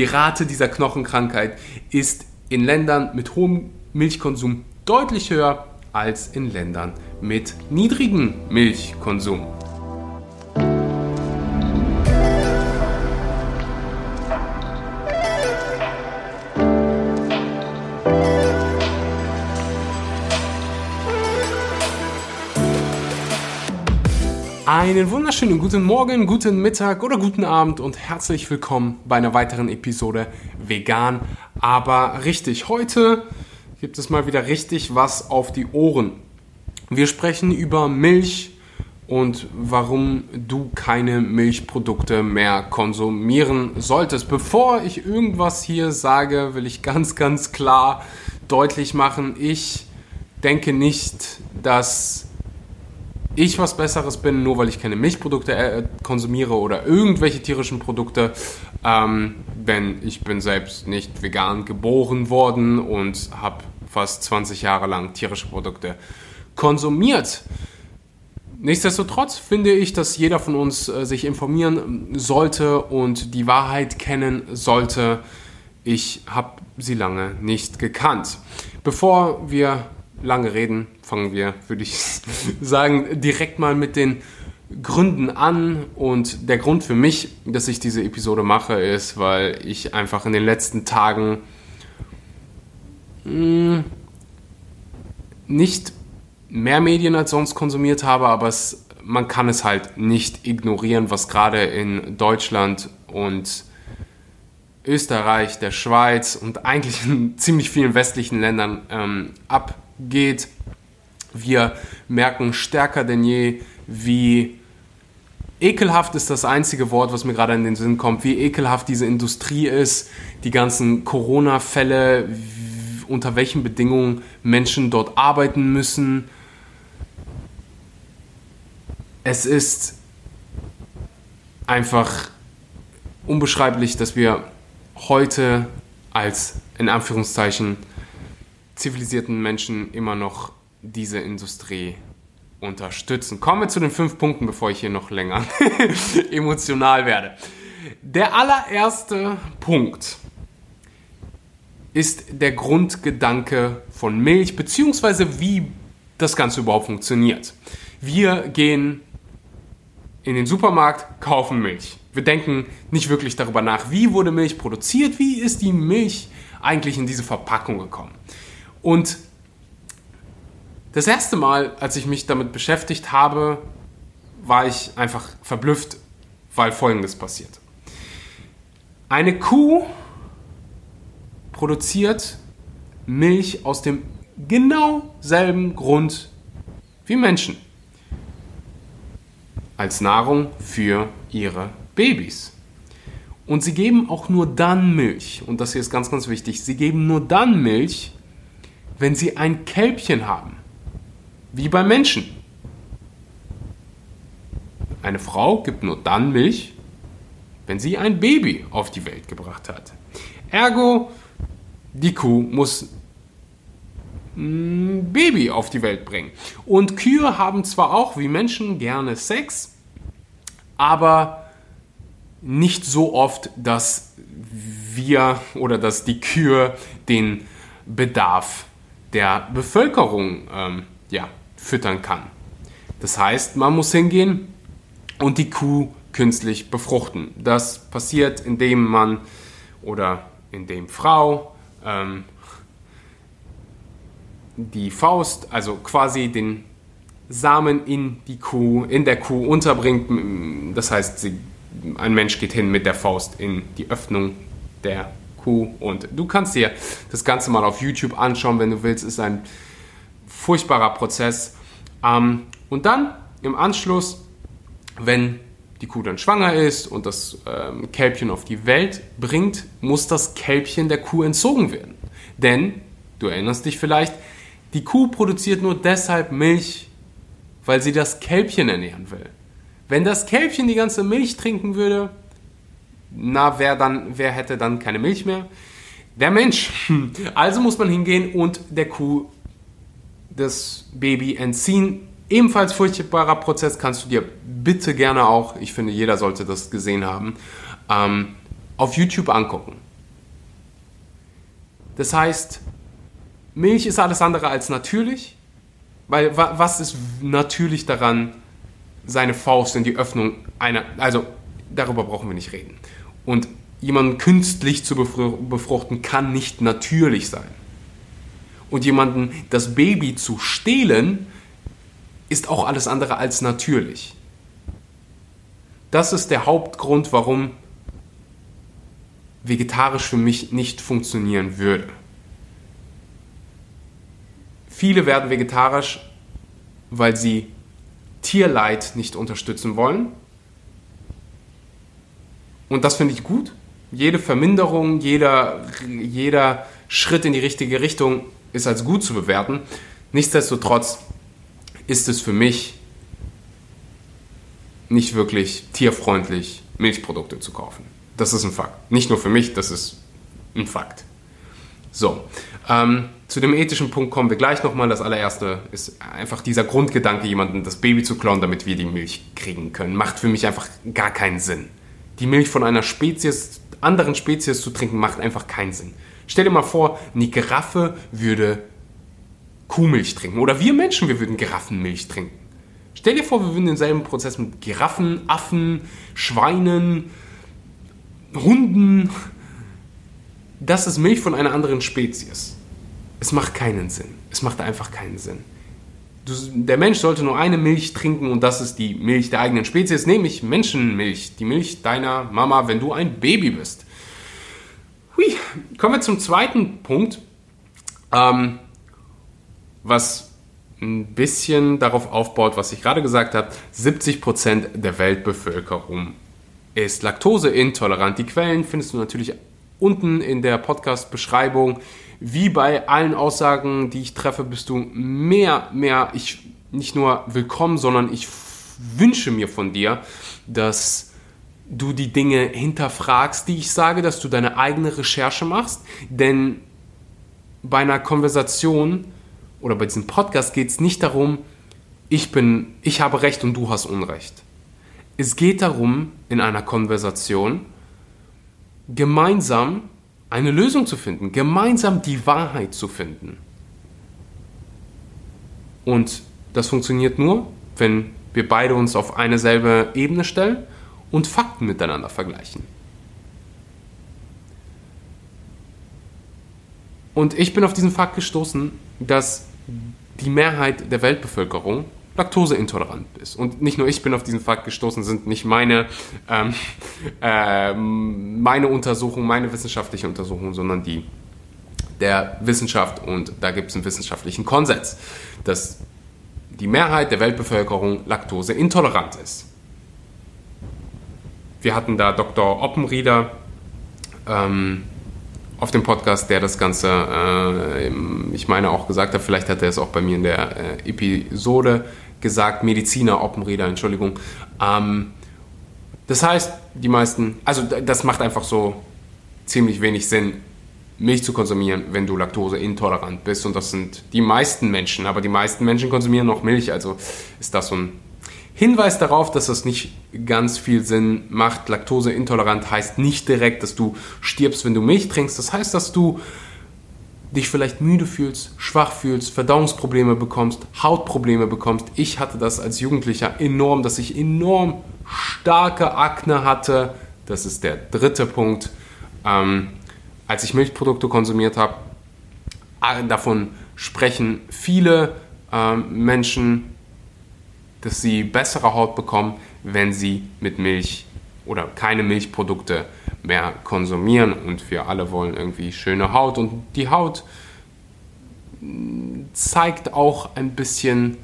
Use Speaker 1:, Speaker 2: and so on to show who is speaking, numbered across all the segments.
Speaker 1: Die Rate dieser Knochenkrankheit ist in Ländern mit hohem Milchkonsum deutlich höher als in Ländern mit niedrigem Milchkonsum. Einen wunderschönen guten Morgen, guten Mittag oder guten Abend und herzlich willkommen bei einer weiteren Episode Vegan, aber richtig. Heute gibt es mal wieder richtig was auf die Ohren. Wir sprechen über Milch und warum du keine Milchprodukte mehr konsumieren solltest. Bevor ich irgendwas hier sage, will ich ganz, ganz klar deutlich machen, ich denke nicht, dass ich was Besseres bin, nur weil ich keine Milchprodukte äh, konsumiere oder irgendwelche tierischen Produkte. Ähm, denn ich bin selbst nicht vegan geboren worden und habe fast 20 Jahre lang tierische Produkte konsumiert. Nichtsdestotrotz finde ich, dass jeder von uns äh, sich informieren sollte und die Wahrheit kennen sollte. Ich habe sie lange nicht gekannt. Bevor wir lange reden, fangen wir, würde ich sagen, direkt mal mit den Gründen an. Und der Grund für mich, dass ich diese Episode mache, ist, weil ich einfach in den letzten Tagen hm, nicht mehr Medien als sonst konsumiert habe, aber es, man kann es halt nicht ignorieren, was gerade in Deutschland und Österreich, der Schweiz und eigentlich in ziemlich vielen westlichen Ländern ähm, ab geht. Wir merken stärker denn je, wie ekelhaft ist das einzige Wort, was mir gerade in den Sinn kommt, wie ekelhaft diese Industrie ist, die ganzen Corona-Fälle, unter welchen Bedingungen Menschen dort arbeiten müssen. Es ist einfach unbeschreiblich, dass wir heute als in Anführungszeichen zivilisierten Menschen immer noch diese Industrie unterstützen. Kommen wir zu den fünf Punkten, bevor ich hier noch länger emotional werde. Der allererste Punkt ist der Grundgedanke von Milch, beziehungsweise wie das Ganze überhaupt funktioniert. Wir gehen in den Supermarkt, kaufen Milch. Wir denken nicht wirklich darüber nach, wie wurde Milch produziert, wie ist die Milch eigentlich in diese Verpackung gekommen. Und das erste Mal, als ich mich damit beschäftigt habe, war ich einfach verblüfft, weil Folgendes passiert. Eine Kuh produziert Milch aus dem genau selben Grund wie Menschen. Als Nahrung für ihre Babys. Und sie geben auch nur dann Milch, und das hier ist ganz, ganz wichtig, sie geben nur dann Milch, wenn sie ein Kälbchen haben, wie beim Menschen. Eine Frau gibt nur dann Milch, wenn sie ein Baby auf die Welt gebracht hat. Ergo, die Kuh muss ein Baby auf die Welt bringen. Und Kühe haben zwar auch wie Menschen gerne Sex, aber nicht so oft, dass wir oder dass die Kühe den Bedarf der Bevölkerung ähm, ja, füttern kann. Das heißt, man muss hingehen und die Kuh künstlich befruchten. Das passiert, indem man oder indem Frau ähm, die Faust, also quasi den Samen in die Kuh, in der Kuh unterbringt. Das heißt, sie, ein Mensch geht hin mit der Faust in die Öffnung der Und du kannst dir das Ganze mal auf YouTube anschauen, wenn du willst. Ist ein furchtbarer Prozess. Ähm, und dann im Anschluss, wenn die Kuh dann schwanger ist und das ähm, Kälbchen auf die Welt bringt, muss das Kälbchen der Kuh entzogen werden. Denn, du erinnerst dich vielleicht, die Kuh produziert nur deshalb Milch, weil sie das Kälbchen ernähren will. Wenn das Kälbchen die ganze Milch trinken würde, na, wer, dann, wer hätte dann keine Milch mehr? Der Mensch. Also muss man hingehen und der Kuh das Baby entziehen. Ebenfalls furchtbarer Prozess kannst du dir bitte gerne auch, ich finde, jeder sollte das gesehen haben, ähm, auf YouTube angucken. Das heißt, Milch ist alles andere als natürlich, weil was ist natürlich daran, seine Faust in die Öffnung einer, also darüber brauchen wir nicht reden. Und jemanden künstlich zu befruchten kann nicht natürlich sein. Und jemanden das Baby zu stehlen, ist auch alles andere als natürlich. Das ist der Hauptgrund, warum vegetarisch für mich nicht funktionieren würde. Viele werden vegetarisch, weil sie Tierleid nicht unterstützen wollen. Und das finde ich gut. Jede Verminderung, jeder, jeder Schritt in die richtige Richtung ist als gut zu bewerten. Nichtsdestotrotz ist es für mich nicht wirklich tierfreundlich, Milchprodukte zu kaufen. Das ist ein Fakt. Nicht nur für mich, das ist ein Fakt. So, ähm, zu dem ethischen Punkt kommen wir gleich nochmal. Das allererste ist einfach dieser Grundgedanke, jemandem das Baby zu klauen, damit wir die Milch kriegen können. Macht für mich einfach gar keinen Sinn. Die Milch von einer Spezies, anderen Spezies zu trinken, macht einfach keinen Sinn. Stell dir mal vor, eine Giraffe würde Kuhmilch trinken. Oder wir Menschen, wir würden Giraffenmilch trinken. Stell dir vor, wir würden denselben Prozess mit Giraffen, Affen, Schweinen, Hunden. Das ist Milch von einer anderen Spezies. Es macht keinen Sinn. Es macht einfach keinen Sinn. Der Mensch sollte nur eine Milch trinken und das ist die Milch der eigenen Spezies, nämlich Menschenmilch. Die Milch deiner Mama, wenn du ein Baby bist. Hui. Kommen wir zum zweiten Punkt, ähm, was ein bisschen darauf aufbaut, was ich gerade gesagt habe. 70% der Weltbevölkerung ist laktoseintolerant. Die Quellen findest du natürlich unten in der Podcast-Beschreibung. Wie bei allen Aussagen, die ich treffe, bist du mehr, mehr, ich nicht nur willkommen, sondern ich wünsche mir von dir, dass du die Dinge hinterfragst, die ich sage, dass du deine eigene Recherche machst. Denn bei einer Konversation oder bei diesem Podcast geht es nicht darum, ich bin, ich habe Recht und du hast Unrecht. Es geht darum, in einer Konversation gemeinsam eine Lösung zu finden, gemeinsam die Wahrheit zu finden. Und das funktioniert nur, wenn wir beide uns auf eine selbe Ebene stellen und Fakten miteinander vergleichen. Und ich bin auf diesen Fakt gestoßen, dass die Mehrheit der Weltbevölkerung laktoseintolerant ist. Und nicht nur ich bin auf diesen Fakt gestoßen, sind nicht meine, ähm, äh, meine Untersuchung, meine wissenschaftliche Untersuchung, sondern die der Wissenschaft. Und da gibt es einen wissenschaftlichen Konsens, dass die Mehrheit der Weltbevölkerung laktoseintolerant ist. Wir hatten da Dr. Oppenrieder, ähm, auf dem Podcast, der das Ganze, äh, ich meine auch gesagt hat, vielleicht hat er es auch bei mir in der äh, Episode gesagt, Mediziner, Oppenrieder, Entschuldigung. Ähm, das heißt, die meisten, also das macht einfach so ziemlich wenig Sinn, Milch zu konsumieren, wenn du laktoseintolerant bist. Und das sind die meisten Menschen, aber die meisten Menschen konsumieren noch Milch, also ist das so ein Hinweis darauf, dass das nicht ganz viel Sinn macht. Laktoseintolerant heißt nicht direkt, dass du stirbst, wenn du Milch trinkst. Das heißt, dass du dich vielleicht müde fühlst, schwach fühlst, Verdauungsprobleme bekommst, Hautprobleme bekommst. Ich hatte das als Jugendlicher enorm, dass ich enorm starke Akne hatte. Das ist der dritte Punkt. Ähm, als ich Milchprodukte konsumiert habe, äh, davon sprechen viele ähm, Menschen dass sie bessere Haut bekommen, wenn sie mit Milch oder keine Milchprodukte mehr konsumieren. Und wir alle wollen irgendwie schöne Haut. Und die Haut zeigt auch ein bisschen,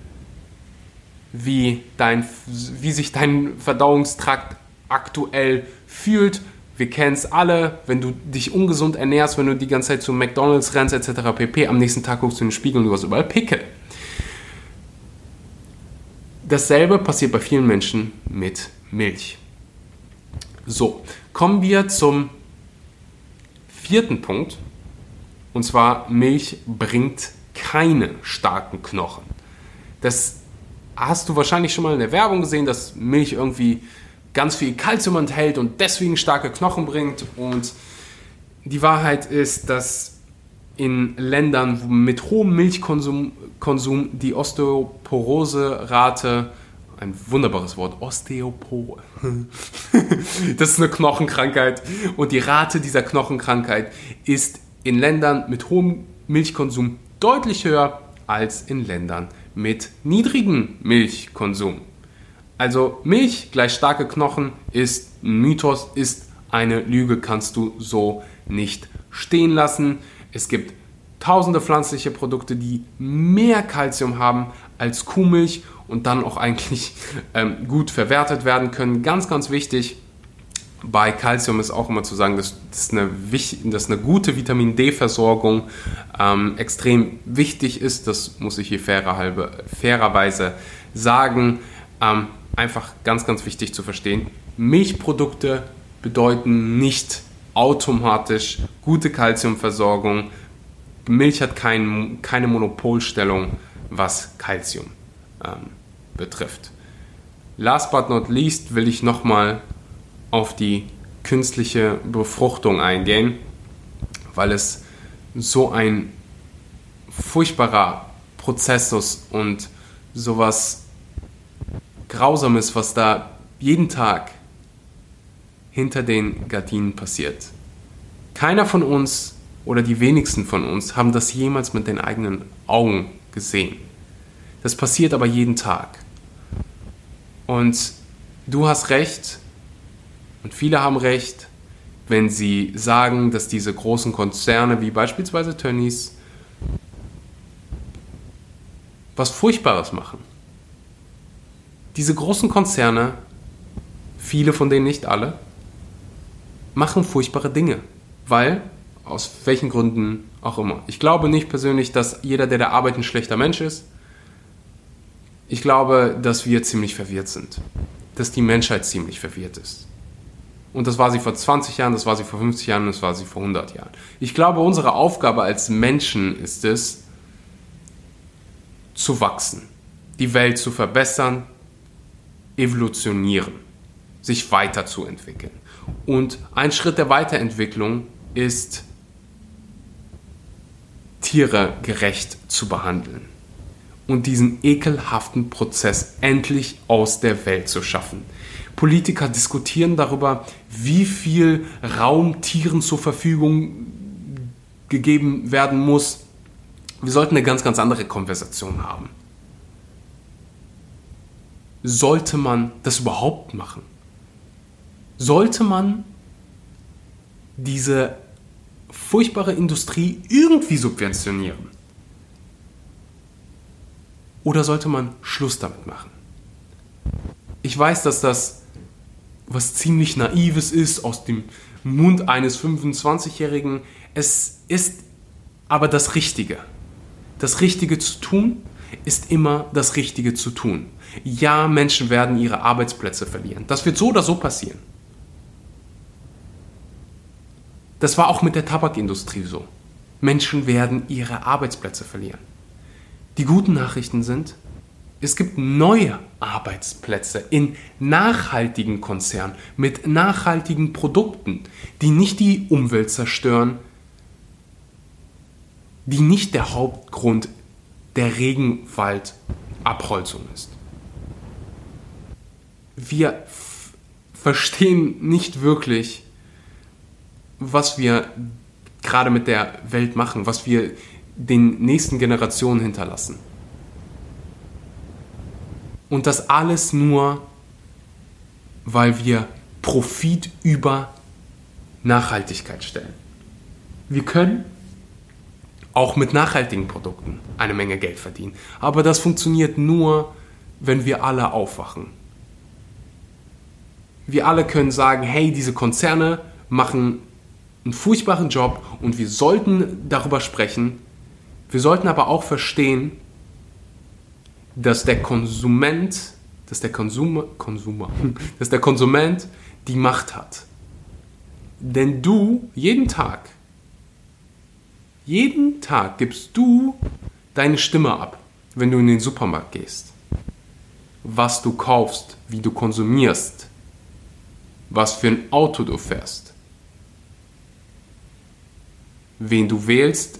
Speaker 1: wie, dein, wie sich dein Verdauungstrakt aktuell fühlt. Wir kennen es alle, wenn du dich ungesund ernährst, wenn du die ganze Zeit zu McDonalds rennst etc. pp. Am nächsten Tag guckst du in den Spiegel und du hast überall Pickel. Dasselbe passiert bei vielen Menschen mit Milch. So, kommen wir zum vierten Punkt. Und zwar, Milch bringt keine starken Knochen. Das hast du wahrscheinlich schon mal in der Werbung gesehen, dass Milch irgendwie ganz viel Kalzium enthält und deswegen starke Knochen bringt. Und die Wahrheit ist, dass in Ländern mit hohem Milchkonsum Konsum die Osteoporose-Rate, ein wunderbares Wort, Osteopor, das ist eine Knochenkrankheit und die Rate dieser Knochenkrankheit ist in Ländern mit hohem Milchkonsum deutlich höher als in Ländern mit niedrigem Milchkonsum. Also Milch gleich starke Knochen ist ein Mythos, ist eine Lüge, kannst du so nicht stehen lassen. Es gibt tausende pflanzliche Produkte, die mehr Kalzium haben als Kuhmilch und dann auch eigentlich ähm, gut verwertet werden können. Ganz, ganz wichtig bei Kalzium ist auch immer zu sagen, dass, dass, eine, dass eine gute Vitamin D-Versorgung ähm, extrem wichtig ist. Das muss ich hier fairer halbe, fairerweise sagen. Ähm, einfach ganz, ganz wichtig zu verstehen. Milchprodukte bedeuten nicht automatisch gute Kalziumversorgung. Milch hat kein, keine Monopolstellung, was Kalzium ähm, betrifft. Last but not least will ich nochmal auf die künstliche Befruchtung eingehen, weil es so ein furchtbarer Prozess ist und sowas Grausames, was da jeden Tag hinter den Gardinen passiert. Keiner von uns oder die wenigsten von uns haben das jemals mit den eigenen Augen gesehen. Das passiert aber jeden Tag. Und du hast recht, und viele haben recht, wenn sie sagen, dass diese großen Konzerne wie beispielsweise Tönnies was Furchtbares machen. Diese großen Konzerne, viele von denen nicht alle, machen furchtbare Dinge, weil aus welchen Gründen auch immer. Ich glaube nicht persönlich, dass jeder, der da arbeitet, ein schlechter Mensch ist. Ich glaube, dass wir ziemlich verwirrt sind. Dass die Menschheit ziemlich verwirrt ist. Und das war sie vor 20 Jahren, das war sie vor 50 Jahren, das war sie vor 100 Jahren. Ich glaube, unsere Aufgabe als Menschen ist es, zu wachsen, die Welt zu verbessern, evolutionieren, sich weiterzuentwickeln. Und ein Schritt der Weiterentwicklung ist, Tiere gerecht zu behandeln und diesen ekelhaften Prozess endlich aus der Welt zu schaffen. Politiker diskutieren darüber, wie viel Raum Tieren zur Verfügung gegeben werden muss. Wir sollten eine ganz, ganz andere Konversation haben. Sollte man das überhaupt machen? Sollte man diese furchtbare Industrie irgendwie subventionieren? Oder sollte man Schluss damit machen? Ich weiß, dass das was ziemlich Naives ist aus dem Mund eines 25-Jährigen. Es ist aber das Richtige. Das Richtige zu tun ist immer das Richtige zu tun. Ja, Menschen werden ihre Arbeitsplätze verlieren. Das wird so oder so passieren. Das war auch mit der Tabakindustrie so. Menschen werden ihre Arbeitsplätze verlieren. Die guten Nachrichten sind, es gibt neue Arbeitsplätze in nachhaltigen Konzernen mit nachhaltigen Produkten, die nicht die Umwelt zerstören, die nicht der Hauptgrund der Regenwaldabholzung ist. Wir verstehen nicht wirklich, was wir gerade mit der Welt machen, was wir den nächsten Generationen hinterlassen. Und das alles nur, weil wir Profit über Nachhaltigkeit stellen. Wir können auch mit nachhaltigen Produkten eine Menge Geld verdienen. Aber das funktioniert nur, wenn wir alle aufwachen. Wir alle können sagen, hey, diese Konzerne machen einen furchtbaren Job und wir sollten darüber sprechen. Wir sollten aber auch verstehen, dass der Konsument, dass der Konsumer, Konsumer, dass der Konsument die Macht hat. Denn du jeden Tag, jeden Tag gibst du deine Stimme ab, wenn du in den Supermarkt gehst. Was du kaufst, wie du konsumierst, was für ein Auto du fährst, wen du wählst,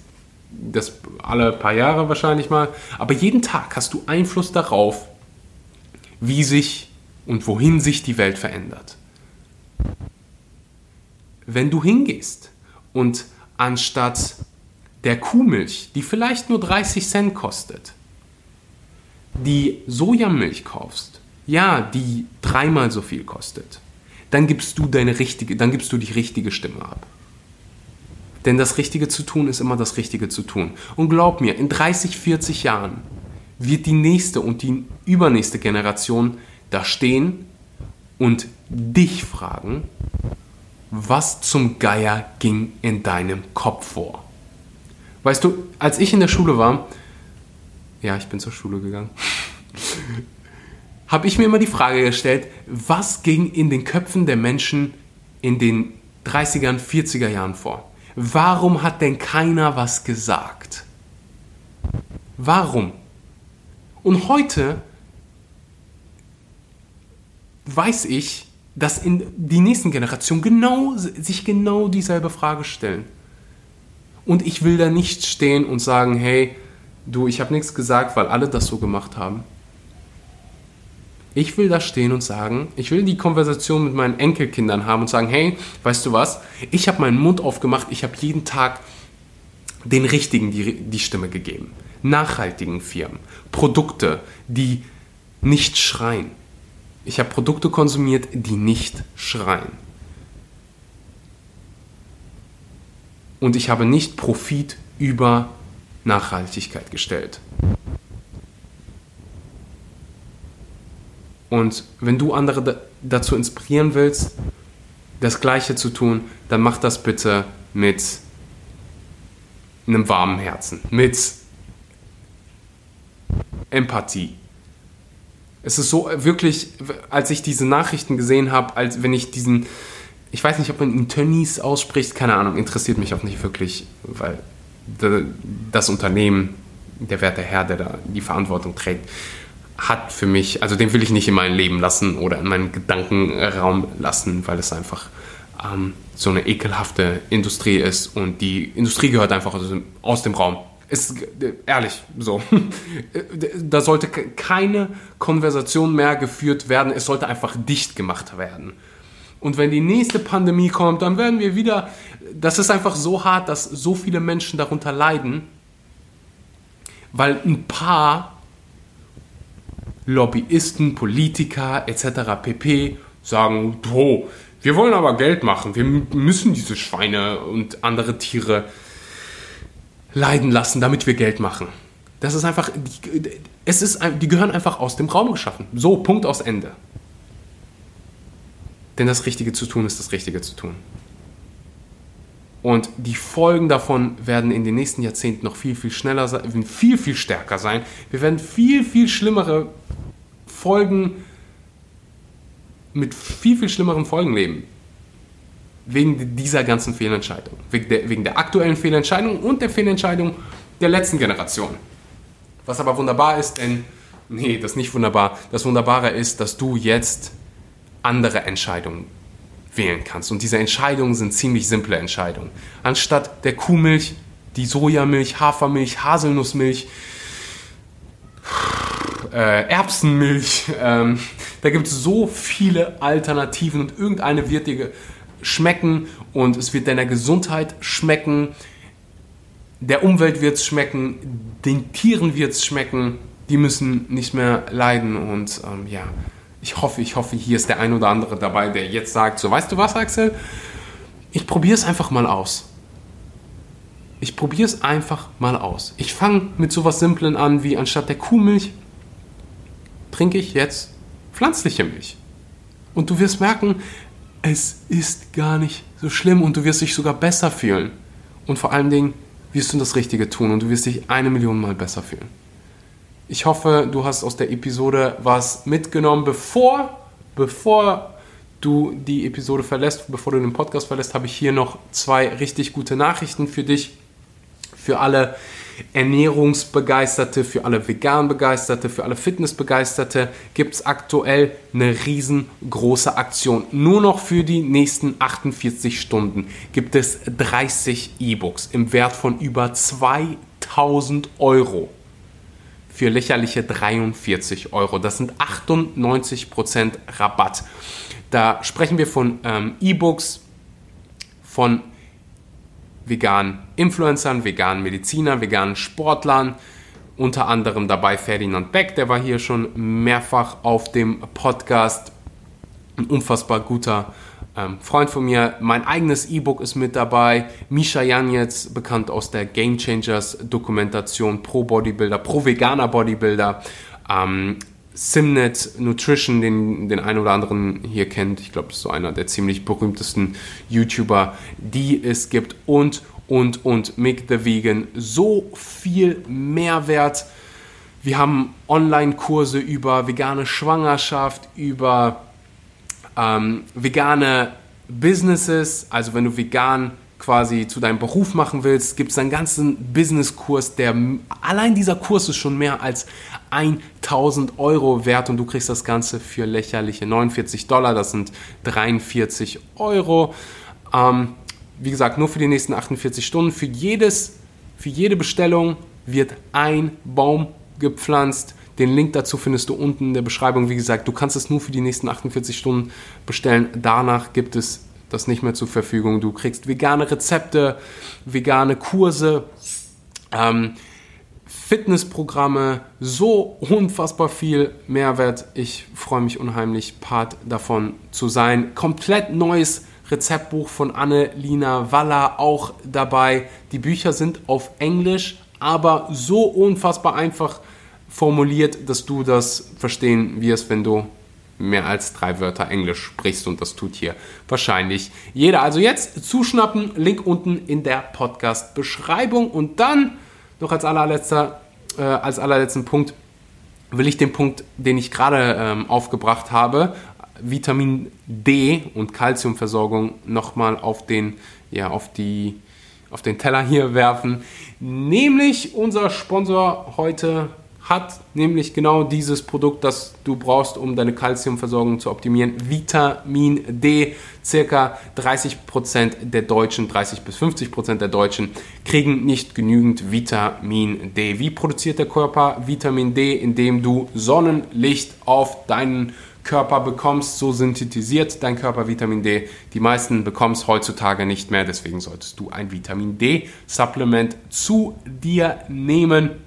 Speaker 1: das alle paar Jahre wahrscheinlich mal. Aber jeden Tag hast du Einfluss darauf, wie sich und wohin sich die Welt verändert. Wenn du hingehst und anstatt der Kuhmilch, die vielleicht nur 30 Cent kostet, die Sojamilch kaufst, ja, die dreimal so viel kostet, dann gibst du deine richtige, dann gibst du die richtige Stimme ab. Denn das Richtige zu tun ist immer das Richtige zu tun. Und glaub mir, in 30, 40 Jahren wird die nächste und die übernächste Generation da stehen und dich fragen, was zum Geier ging in deinem Kopf vor? Weißt du, als ich in der Schule war, ja, ich bin zur Schule gegangen, habe ich mir immer die Frage gestellt, was ging in den Köpfen der Menschen in den 30er, 40er Jahren vor? Warum hat denn keiner was gesagt? Warum? Und heute weiß ich, dass in die nächsten Generationen genau, sich genau dieselbe Frage stellen. Und ich will da nicht stehen und sagen, hey, du, ich habe nichts gesagt, weil alle das so gemacht haben. Ich will da stehen und sagen, ich will die Konversation mit meinen Enkelkindern haben und sagen, hey, weißt du was, ich habe meinen Mund aufgemacht, ich habe jeden Tag den Richtigen die, die Stimme gegeben. Nachhaltigen Firmen, Produkte, die nicht schreien. Ich habe Produkte konsumiert, die nicht schreien. Und ich habe nicht Profit über Nachhaltigkeit gestellt. Und wenn du andere dazu inspirieren willst, das Gleiche zu tun, dann mach das bitte mit einem warmen Herzen, mit Empathie, es ist so wirklich, als ich diese Nachrichten gesehen habe, als wenn ich diesen, ich weiß nicht, ob man ihn Tönnies ausspricht, keine Ahnung, interessiert mich auch nicht wirklich, weil das Unternehmen, der werte Herr, der da die Verantwortung trägt, hat für mich, also den will ich nicht in mein Leben lassen oder in meinen Gedankenraum lassen, weil es einfach ähm, so eine ekelhafte Industrie ist und die Industrie gehört einfach aus dem, aus dem Raum. Ist ehrlich so. Da sollte keine Konversation mehr geführt werden. Es sollte einfach dicht gemacht werden. Und wenn die nächste Pandemie kommt, dann werden wir wieder. Das ist einfach so hart, dass so viele Menschen darunter leiden, weil ein paar Lobbyisten, Politiker etc. pp. sagen, oh, wir wollen aber Geld machen, wir müssen diese Schweine und andere Tiere leiden lassen, damit wir Geld machen. Das ist einfach, die, es ist, die gehören einfach aus dem Raum geschaffen. So, Punkt aus Ende. Denn das Richtige zu tun ist das Richtige zu tun. Und die Folgen davon werden in den nächsten Jahrzehnten noch viel, viel schneller sein, viel, viel stärker sein. Wir werden viel, viel schlimmere Folgen mit viel, viel schlimmeren Folgen leben wegen dieser ganzen Fehlentscheidung. Wegen der, wegen der aktuellen Fehlentscheidung und der Fehlentscheidung der letzten Generation. Was aber wunderbar ist, denn, nee, das ist nicht wunderbar. Das Wunderbare ist, dass du jetzt andere Entscheidungen wählen kannst. Und diese Entscheidungen sind ziemlich simple Entscheidungen. Anstatt der Kuhmilch, die Sojamilch, Hafermilch, Haselnussmilch, äh, Erbsenmilch, ähm, da gibt es so viele Alternativen und irgendeine wird dir schmecken und es wird deiner Gesundheit schmecken, der Umwelt wird es schmecken, den Tieren wird es schmecken, die müssen nicht mehr leiden und ähm, ja, ich hoffe, ich hoffe, hier ist der ein oder andere dabei, der jetzt sagt, so weißt du was, Axel, ich probiere es einfach mal aus. Ich probiere es einfach mal aus. Ich fange mit sowas Simplen an, wie anstatt der Kuhmilch trinke ich jetzt pflanzliche Milch. Und du wirst merken, es ist gar nicht so schlimm und du wirst dich sogar besser fühlen. Und vor allen Dingen wirst du das Richtige tun und du wirst dich eine Million Mal besser fühlen. Ich hoffe, du hast aus der Episode was mitgenommen, bevor, bevor du die Episode verlässt, bevor du den Podcast verlässt, habe ich hier noch zwei richtig gute Nachrichten für dich, für alle, Ernährungsbegeisterte, für alle Vegan-Begeisterte, für alle Fitnessbegeisterte gibt es aktuell eine riesengroße Aktion. Nur noch für die nächsten 48 Stunden gibt es 30 E-Books im Wert von über 2000 Euro für lächerliche 43 Euro. Das sind 98% Rabatt. Da sprechen wir von ähm, E-Books, von veganen Influencern, veganen Medizinern, veganen Sportlern. Unter anderem dabei Ferdinand Beck, der war hier schon mehrfach auf dem Podcast. Ein unfassbar guter ähm, Freund von mir. Mein eigenes E-Book ist mit dabei. Misha Janetz, bekannt aus der Game Changers Dokumentation pro Bodybuilder, pro veganer Bodybuilder. Ähm, Simnet Nutrition, den den einen oder anderen hier kennt. Ich glaube, das ist so einer der ziemlich berühmtesten YouTuber, die es gibt. Und, und, und Make the Vegan. So viel Mehrwert. Wir haben Online-Kurse über vegane Schwangerschaft, über ähm, vegane Businesses. Also wenn du vegan quasi zu deinem Beruf machen willst, gibt es einen ganzen Business-Kurs, der allein dieser Kurs ist schon mehr als 1000 Euro wert und du kriegst das Ganze für lächerliche 49 Dollar, das sind 43 Euro. Ähm, wie gesagt, nur für die nächsten 48 Stunden. Für, jedes, für jede Bestellung wird ein Baum gepflanzt. Den Link dazu findest du unten in der Beschreibung. Wie gesagt, du kannst es nur für die nächsten 48 Stunden bestellen. Danach gibt es das nicht mehr zur Verfügung. Du kriegst vegane Rezepte, vegane Kurse, ähm, Fitnessprogramme, so unfassbar viel Mehrwert. Ich freue mich unheimlich, Part davon zu sein. Komplett neues Rezeptbuch von Anne-Lina Waller auch dabei. Die Bücher sind auf Englisch, aber so unfassbar einfach formuliert, dass du das verstehen wirst, wenn du mehr als drei Wörter Englisch sprichst und das tut hier wahrscheinlich jeder. Also jetzt zuschnappen, Link unten in der Podcast-Beschreibung und dann noch als allerletzter, äh, als allerletzten Punkt will ich den Punkt, den ich gerade ähm, aufgebracht habe, Vitamin D und Kalziumversorgung nochmal auf den, ja, auf die, auf den Teller hier werfen. Nämlich unser Sponsor heute hat nämlich genau dieses Produkt, das du brauchst, um deine Kalziumversorgung zu optimieren. Vitamin D. Circa 30% der Deutschen, 30 bis 50% der Deutschen kriegen nicht genügend Vitamin D. Wie produziert der Körper Vitamin D? Indem du Sonnenlicht auf deinen Körper bekommst, so synthetisiert dein Körper Vitamin D. Die meisten bekommst es heutzutage nicht mehr, deswegen solltest du ein Vitamin D-Supplement zu dir nehmen.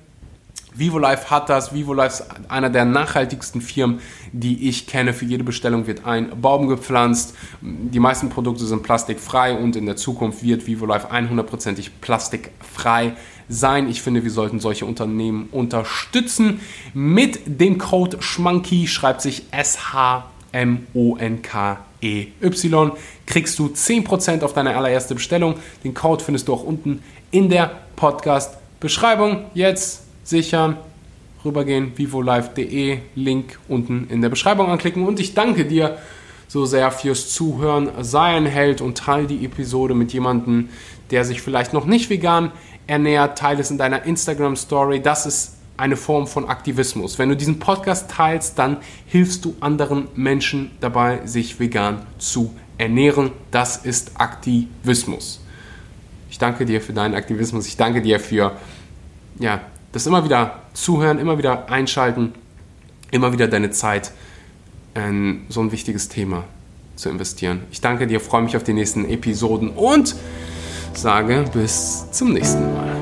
Speaker 1: VivoLife hat das. VivoLife ist einer der nachhaltigsten Firmen, die ich kenne. Für jede Bestellung wird ein Baum gepflanzt. Die meisten Produkte sind plastikfrei und in der Zukunft wird VivoLife 100%ig plastikfrei sein. Ich finde, wir sollten solche Unternehmen unterstützen. Mit dem Code SCHMANKY schreibt sich S-H-M-O-N-K-E-Y kriegst du 10% auf deine allererste Bestellung. Den Code findest du auch unten in der Podcast-Beschreibung. Jetzt sichern, rübergehen, vivolive.de, Link unten in der Beschreibung anklicken und ich danke dir so sehr fürs Zuhören. Sei ein Held und teile die Episode mit jemandem, der sich vielleicht noch nicht vegan ernährt. Teile es in deiner Instagram Story. Das ist eine Form von Aktivismus. Wenn du diesen Podcast teilst, dann hilfst du anderen Menschen dabei, sich vegan zu ernähren. Das ist Aktivismus. Ich danke dir für deinen Aktivismus. Ich danke dir für ja, das immer wieder zuhören, immer wieder einschalten, immer wieder deine Zeit in so ein wichtiges Thema zu investieren. Ich danke dir, freue mich auf die nächsten Episoden und sage bis zum nächsten Mal.